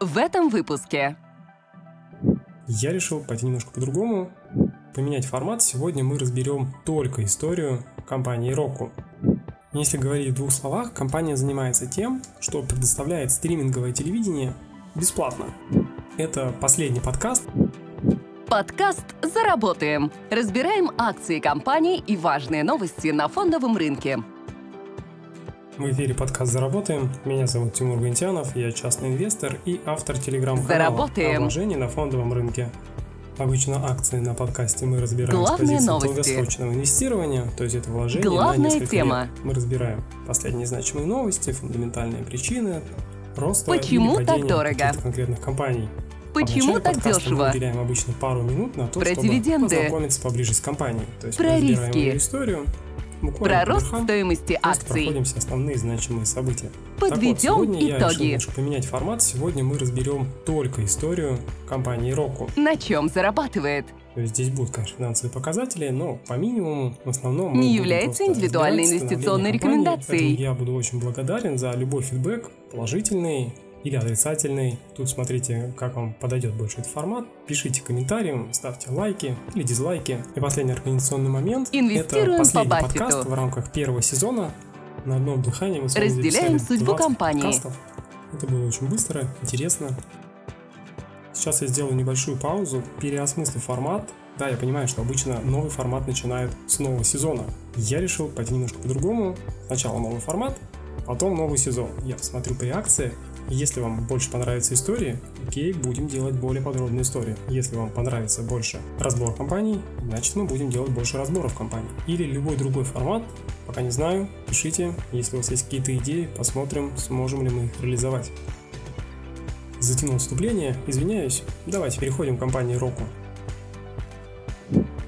В этом выпуске. Я решил пойти немножко по-другому, поменять формат. Сегодня мы разберем только историю компании Roku. Если говорить в двух словах, компания занимается тем, что предоставляет стриминговое телевидение бесплатно. Это последний подкаст. Подкаст «Заработаем». Разбираем акции компании и важные новости на фондовом рынке. В эфире подкаст «Заработаем». Меня зовут Тимур Гантянов, я частный инвестор и автор телеграм-канала Заработаем. о вложении на фондовом рынке. Обычно акции на подкасте мы разбираем Главные с позиции новости. долгосрочного инвестирования, то есть это вложение Главная на несколько тема. лет. Мы разбираем последние значимые новости, фундаментальные причины роста Почему или так дорого? конкретных компаний. Почему так подкаста Мы дешево? уделяем обычно пару минут на то, Про чтобы дивиденды. познакомиться поближе с компанией. То есть Про мы разбираем риски. историю, буквально Про рост стоимости акций. проходим все основные значимые события. Так вот, Подведем сегодня я итоги. немножко поменять формат. Сегодня мы разберем только историю компании Roku. На чем зарабатывает? То есть здесь будут, конечно, финансовые показатели, но по минимуму, в основном... Не является индивидуальной инвестиционной рекомендацией. Я буду очень благодарен за любой фидбэк, положительный или отрицательный. Тут смотрите, как вам подойдет больше этот формат. Пишите комментарии, ставьте лайки или дизлайки. И последний организационный момент. Инвестируем это последний по баффету. подкаст в рамках первого сезона. На одном дыхании мы с вами Разделяем судьбу 20 компании. подкастов. Это было очень быстро, интересно. Сейчас я сделаю небольшую паузу, переосмыслю формат. Да, я понимаю, что обычно новый формат начинают с нового сезона. Я решил пойти немножко по-другому. Сначала новый формат, потом новый сезон. Я посмотрю по реакции. Если вам больше понравится истории, окей, будем делать более подробные истории. Если вам понравится больше разбор компаний, значит мы будем делать больше разборов компаний. Или любой другой формат, пока не знаю, пишите. Если у вас есть какие-то идеи, посмотрим, сможем ли мы их реализовать. Затянул вступление, извиняюсь. Давайте переходим к компании Roku.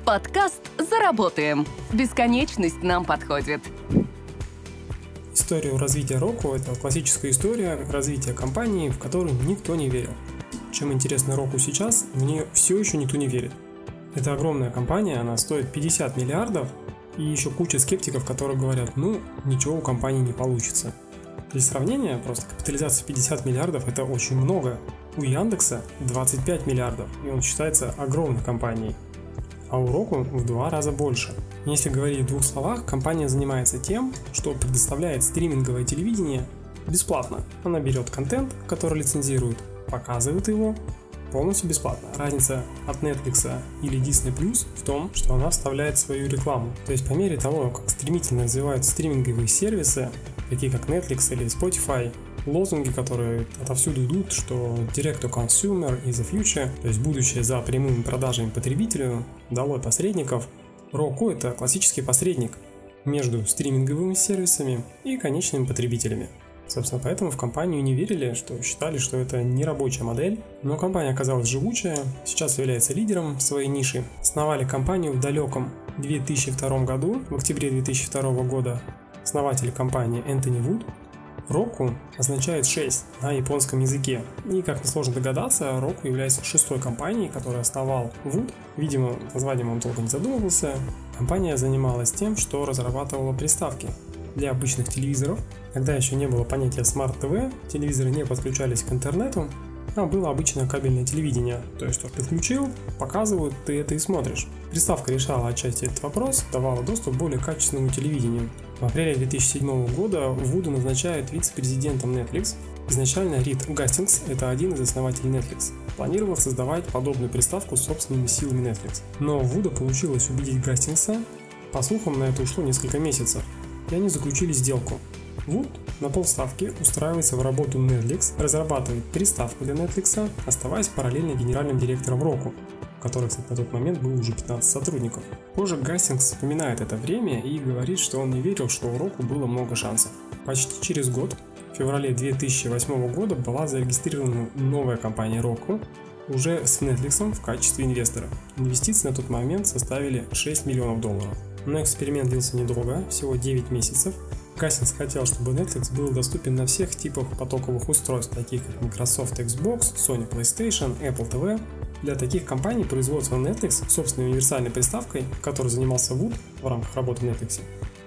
Подкаст «Заработаем». Бесконечность нам подходит. Историю развития Roku – это классическая история развития компании, в которую никто не верил. Чем интересна Roku сейчас, в нее все еще никто не верит. Это огромная компания, она стоит 50 миллиардов, и еще куча скептиков, которые говорят, ну, ничего у компании не получится. Для сравнения, просто капитализация 50 миллиардов – это очень много. У Яндекса 25 миллиардов, и он считается огромной компанией а у Roku в два раза больше. Если говорить в двух словах, компания занимается тем, что предоставляет стриминговое телевидение бесплатно. Она берет контент, который лицензирует, показывает его полностью бесплатно. Разница от Netflix или Disney Plus в том, что она вставляет свою рекламу. То есть по мере того, как стремительно развиваются стриминговые сервисы, такие как Netflix или Spotify, лозунги, которые отовсюду идут, что Direct to Consumer is the future, то есть будущее за прямыми продажами потребителю, долой посредников. Roku – это классический посредник между стриминговыми сервисами и конечными потребителями. Собственно, поэтому в компанию не верили, что считали, что это не рабочая модель. Но компания оказалась живучая, сейчас является лидером в своей ниши. Основали компанию в далеком 2002 году, в октябре 2002 года, основатель компании Энтони Вуд. Roku означает 6 на японском языке. И, как несложно догадаться, Roku является шестой компанией, которую основал Вуд. Видимо, названием он долго не задумывался. Компания занималась тем, что разрабатывала приставки для обычных телевизоров. Тогда еще не было понятия Smart TV, телевизоры не подключались к интернету, а было обычное кабельное телевидение. То есть, что подключил, показывают, ты это и смотришь. Приставка решала отчасти этот вопрос, давала доступ к более качественному телевидению. В апреле 2007 года Вуду назначает вице-президентом Netflix. Изначально Рид Гастингс, это один из основателей Netflix, планировал создавать подобную приставку собственными силами Netflix. Но Вуда получилось убедить Гастингса, по слухам на это ушло несколько месяцев, и они заключили сделку. Вуд на полставки устраивается в работу Netflix, разрабатывает приставку для Netflix, оставаясь параллельно генеральным директором Roku, которой, кстати, на тот момент было уже 15 сотрудников. Позже Гастингс вспоминает это время и говорит, что он не верил, что у Roku было много шансов. Почти через год, в феврале 2008 года, была зарегистрирована новая компания Roku, уже с Netflix в качестве инвестора. Инвестиции на тот момент составили 6 миллионов долларов. Но эксперимент длился недолго, всего 9 месяцев. Гастингс хотел, чтобы Netflix был доступен на всех типах потоковых устройств, таких как Microsoft Xbox, Sony PlayStation, Apple TV. Для таких компаний производство Netflix собственной универсальной приставкой, которой занимался Вуд в рамках работы Netflix,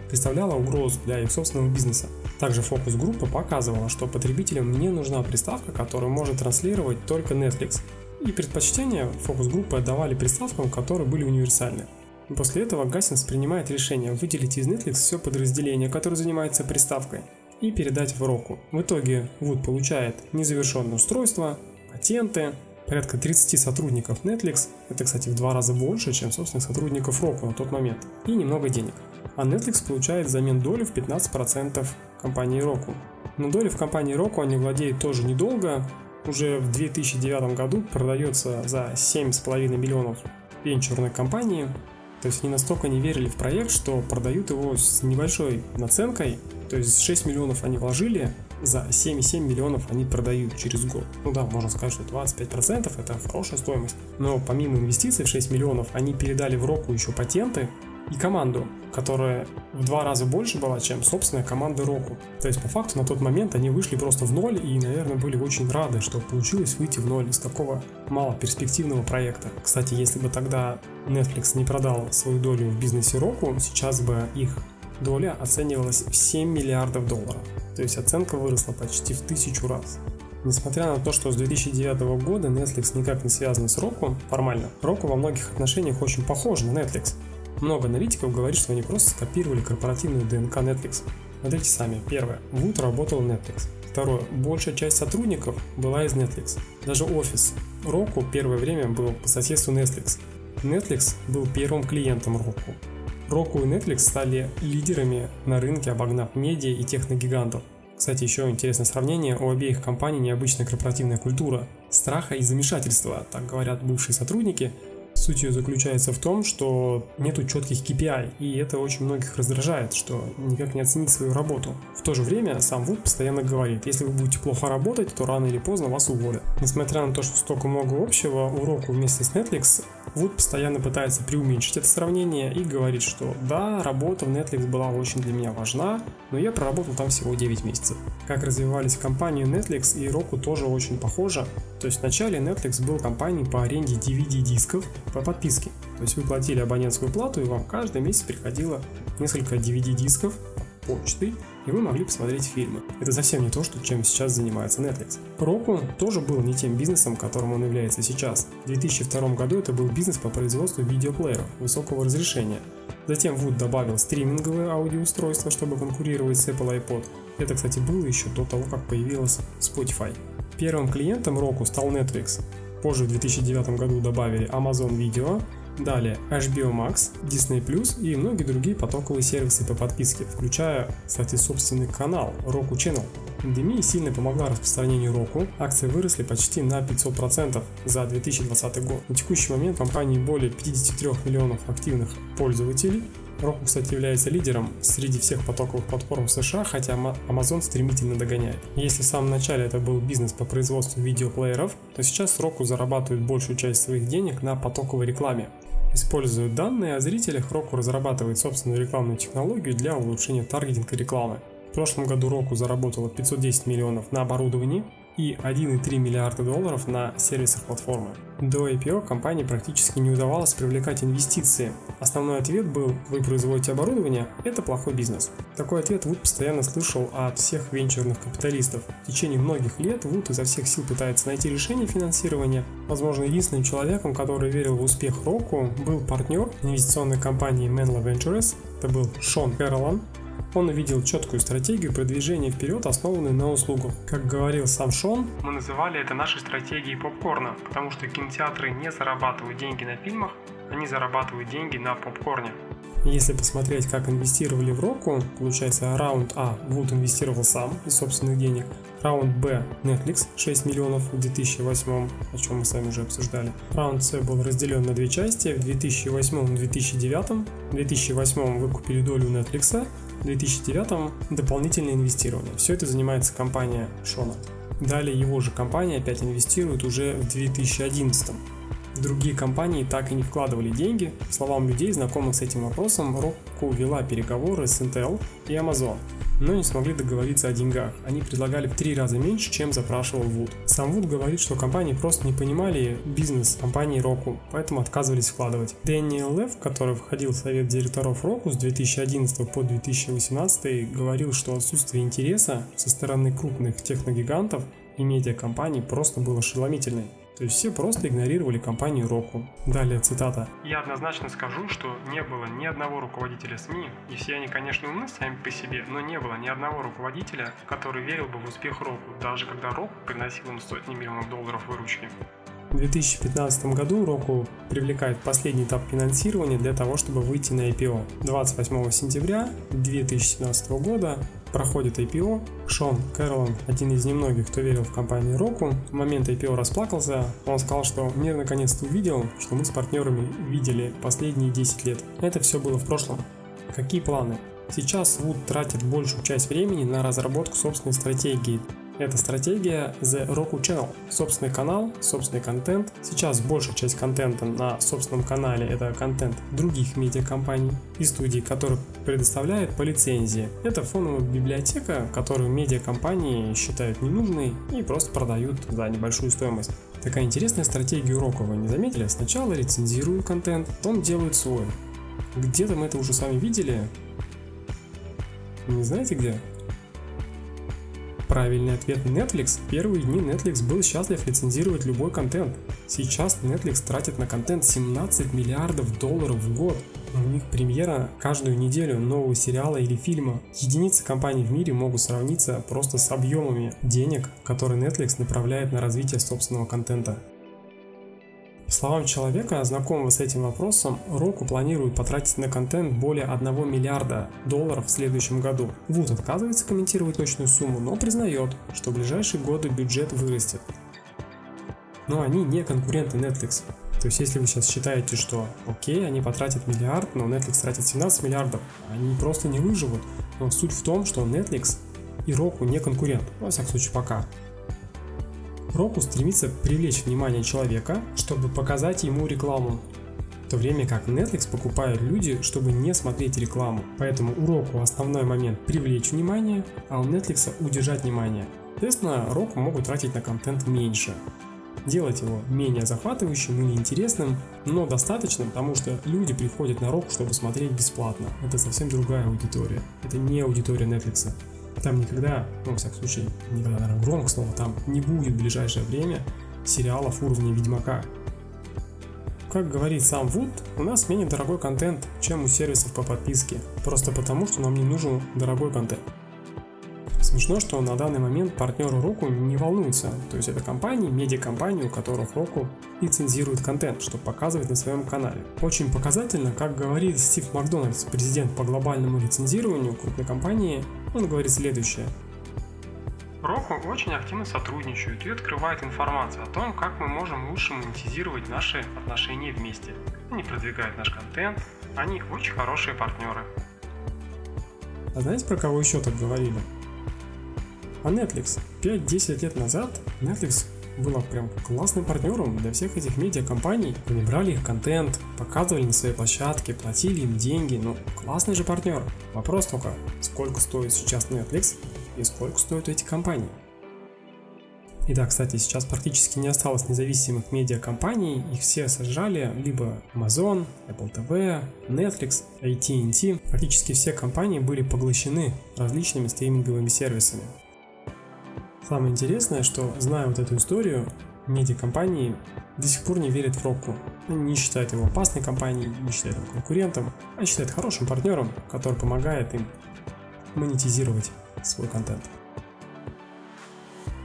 представляла угрозу для их собственного бизнеса. Также фокус-группа показывала, что потребителям не нужна приставка, которая может транслировать только Netflix. И предпочтение фокус-группы отдавали приставкам, которые были универсальны. После этого Гасинс принимает решение выделить из Netflix все подразделение, которое занимается приставкой, и передать в Roku. В итоге Wood получает незавершенное устройство, патенты, порядка 30 сотрудников Netflix, это, кстати, в два раза больше, чем собственных сотрудников Roku на тот момент, и немного денег. А Netflix получает взамен долю в 15% компании Roku. Но доли в компании Roku они владеют тоже недолго, уже в 2009 году продается за 7,5 миллионов венчурной компании, то есть они настолько не верили в проект, что продают его с небольшой наценкой. То есть 6 миллионов они вложили, за 7,7 миллионов они продают через год. Ну да, можно сказать, что 25% это хорошая стоимость. Но помимо инвестиций в 6 миллионов, они передали в Року еще патенты, и команду, которая в два раза больше была, чем собственная команда Року. То есть, по факту, на тот момент они вышли просто в ноль и, наверное, были очень рады, что получилось выйти в ноль из такого мало перспективного проекта. Кстати, если бы тогда Netflix не продал свою долю в бизнесе Року, сейчас бы их доля оценивалась в 7 миллиардов долларов. То есть оценка выросла почти в тысячу раз. Несмотря на то, что с 2009 года Netflix никак не связан с Roku, формально, Roku во многих отношениях очень похож на Netflix. Много аналитиков говорит, что они просто скопировали корпоративную ДНК Netflix. Смотрите сами. Первое. Wood работал Netflix. Второе. Большая часть сотрудников была из Netflix. Даже офис. Roku первое время был по соседству Netflix. Netflix был первым клиентом Roku. Roku и Netflix стали лидерами на рынке, обогнав медиа и техногигантов. Кстати, еще интересное сравнение. У обеих компаний необычная корпоративная культура. Страха и замешательства, так говорят бывшие сотрудники, Суть ее заключается в том, что нету четких KPI, и это очень многих раздражает, что никак не оценить свою работу. В то же время сам Вуд постоянно говорит, если вы будете плохо работать, то рано или поздно вас уволят. Несмотря на то, что столько много общего, уроку вместе с Netflix, Вуд постоянно пытается преуменьшить это сравнение и говорит, что да, работа в Netflix была очень для меня важна, но я проработал там всего 9 месяцев. Как развивались компании Netflix и Roku тоже очень похоже. То есть вначале Netflix был компанией по аренде DVD-дисков по подписке. То есть вы платили абонентскую плату и вам каждый месяц приходило несколько DVD-дисков почтой, и вы могли посмотреть фильмы. Это совсем не то, что, чем сейчас занимается Netflix. Roku тоже был не тем бизнесом, которым он является сейчас. В 2002 году это был бизнес по производству видеоплееров высокого разрешения. Затем Wood добавил стриминговые аудиоустройства, чтобы конкурировать с Apple iPod. Это, кстати, было еще до того, как появилась Spotify. Первым клиентом Roku стал Netflix. Позже в 2009 году добавили Amazon Video, Далее HBO Max, Disney Plus и многие другие потоковые сервисы по подписке, включая, кстати, собственный канал Roku Channel. Пандемия сильно помогла распространению Roku, акции выросли почти на 500% за 2020 год. На текущий момент в компании более 53 миллионов активных пользователей, Roku, кстати, является лидером среди всех потоковых платформ в США, хотя Amazon стремительно догоняет. Если в самом начале это был бизнес по производству видеоплееров, то сейчас Roku зарабатывает большую часть своих денег на потоковой рекламе. Используя данные о зрителях, Roku разрабатывает собственную рекламную технологию для улучшения таргетинга рекламы. В прошлом году Roku заработала 510 миллионов на оборудовании, и 1,3 миллиарда долларов на сервисах платформы. До IPO компании практически не удавалось привлекать инвестиции. Основной ответ был «Вы производите оборудование? Это плохой бизнес». Такой ответ Вуд постоянно слышал от всех венчурных капиталистов. В течение многих лет Вуд изо всех сил пытается найти решение финансирования. Возможно, единственным человеком, который верил в успех Року, был партнер инвестиционной компании Menlo Ventures, это был Шон Кэролан, он увидел четкую стратегию продвижения вперед, основанную на услугах. Как говорил сам Шон, мы называли это нашей стратегией попкорна, потому что кинотеатры не зарабатывают деньги на фильмах, они зарабатывают деньги на попкорне. Если посмотреть, как инвестировали в Roku, получается раунд А Вуд инвестировал сам из собственных денег, раунд Б Netflix 6 миллионов в 2008, о чем мы с вами уже обсуждали. Раунд С был разделен на две части, в 2008 и 2009. В 2008 вы купили долю Netflix, в 2009 дополнительное инвестирование. Все это занимается компания Шона. Далее его же компания опять инвестирует уже в 2011. Другие компании так и не вкладывали деньги. По словам людей, знакомых с этим вопросом, Roku вела переговоры с Intel и Amazon. Но не смогли договориться о деньгах. Они предлагали в три раза меньше, чем запрашивал Вуд. Сам Вуд говорит, что компании просто не понимали бизнес компании Roku, поэтому отказывались вкладывать. Дэниел Лев, который входил в совет директоров Roku с 2011 по 2018, говорил, что отсутствие интереса со стороны крупных техногигантов и медиакомпаний просто было ошеломительной. То есть все просто игнорировали компанию Roku. Далее цитата. Я однозначно скажу, что не было ни одного руководителя СМИ, и все они, конечно, умны сами по себе, но не было ни одного руководителя, который верил бы в успех Roku, даже когда Roku приносил им сотни миллионов долларов выручки. В 2015 году Roku привлекает последний этап финансирования для того, чтобы выйти на IPO. 28 сентября 2017 года проходит IPO. Шон Кэролан, один из немногих, кто верил в компанию Roku, в момент IPO расплакался. Он сказал, что мир наконец-то увидел, что мы с партнерами видели последние 10 лет. Это все было в прошлом. Какие планы? Сейчас Вуд тратит большую часть времени на разработку собственной стратегии это стратегия The Roku Channel. Собственный канал, собственный контент. Сейчас большая часть контента на собственном канале это контент других медиакомпаний и студий, которые предоставляют по лицензии. Это фоновая библиотека, которую медиакомпании считают ненужной и просто продают за небольшую стоимость. Такая интересная стратегия урока, вы не заметили? Сначала лицензируют контент, потом делают свой. Где-то мы это уже с вами видели. Не знаете где? Правильный ответ Netflix. В первые дни Netflix был счастлив лицензировать любой контент. Сейчас Netflix тратит на контент 17 миллиардов долларов в год. У них премьера каждую неделю нового сериала или фильма. Единицы компаний в мире могут сравниться просто с объемами денег, которые Netflix направляет на развитие собственного контента. Словам человека, знакомого с этим вопросом, Roku планирует потратить на контент более 1 миллиарда долларов в следующем году. Вуд отказывается комментировать точную сумму, но признает, что в ближайшие годы бюджет вырастет. Но они не конкуренты Netflix. То есть, если вы сейчас считаете, что окей, они потратят миллиард, но Netflix тратит 17 миллиардов, они просто не выживут. Но суть в том, что Netflix и Roku не конкурент, во всяком случае пока. Roku стремится привлечь внимание человека, чтобы показать ему рекламу, в то время как Netflix покупают люди, чтобы не смотреть рекламу. Поэтому у Roku основной момент привлечь внимание, а у Netflix удержать внимание. Соответственно, Roku могут тратить на контент меньше. Делать его менее захватывающим и неинтересным, но достаточным, потому что люди приходят на Roku, чтобы смотреть бесплатно. Это совсем другая аудитория. Это не аудитория Netflix. Там никогда, ну, во всяком случае, никогда, наверное, громко снова, там не будет в ближайшее время сериалов уровня Ведьмака. Как говорит сам Вуд, у нас менее дорогой контент, чем у сервисов по подписке, просто потому, что нам не нужен дорогой контент. Смешно, что на данный момент партнеры Roku не волнуются, то есть это компании, медиакомпании, у которых Roku лицензирует контент, чтобы показывать на своем канале. Очень показательно, как говорит Стив Макдональдс, президент по глобальному лицензированию крупной компании, он говорит следующее. Roku очень активно сотрудничают и открывают информацию о том, как мы можем лучше монетизировать наши отношения вместе. Они продвигают наш контент, они очень хорошие партнеры. А знаете, про кого еще так говорили? А Netflix. 5-10 лет назад Netflix была прям классным партнером для всех этих медиакомпаний. Они брали их контент, показывали на своей площадке, платили им деньги. Ну, классный же партнер. Вопрос только, сколько стоит сейчас Netflix и сколько стоят эти компании. И да, кстати, сейчас практически не осталось независимых медиакомпаний, их все сожрали, либо Amazon, Apple TV, Netflix, AT&T. Практически все компании были поглощены различными стриминговыми сервисами. Самое интересное, что зная вот эту историю, медиакомпании до сих пор не верят в Рокку. Они не считают его опасной компанией, не считают его конкурентом, а считают хорошим партнером, который помогает им монетизировать свой контент.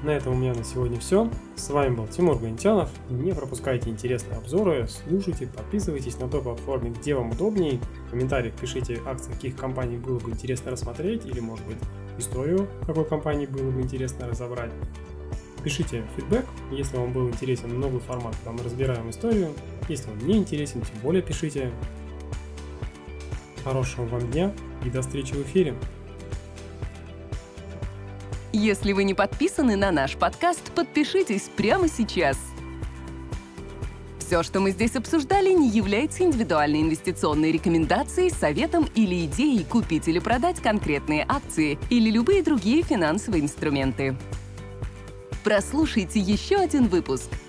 На этом у меня на сегодня все. С вами был Тимур Ганитянов. Не пропускайте интересные обзоры, слушайте, подписывайтесь на той платформе, где вам удобней. В комментариях пишите акции, каких компаний было бы интересно рассмотреть или, может быть, историю какой компании было бы интересно разобрать. Пишите фидбэк, если вам был интересен новый формат, там мы разбираем историю. Если он не интересен, тем более пишите. Хорошего вам дня и до встречи в эфире. Если вы не подписаны на наш подкаст, подпишитесь прямо сейчас. Все, что мы здесь обсуждали, не является индивидуальной инвестиционной рекомендацией, советом или идеей купить или продать конкретные акции или любые другие финансовые инструменты. Прослушайте еще один выпуск –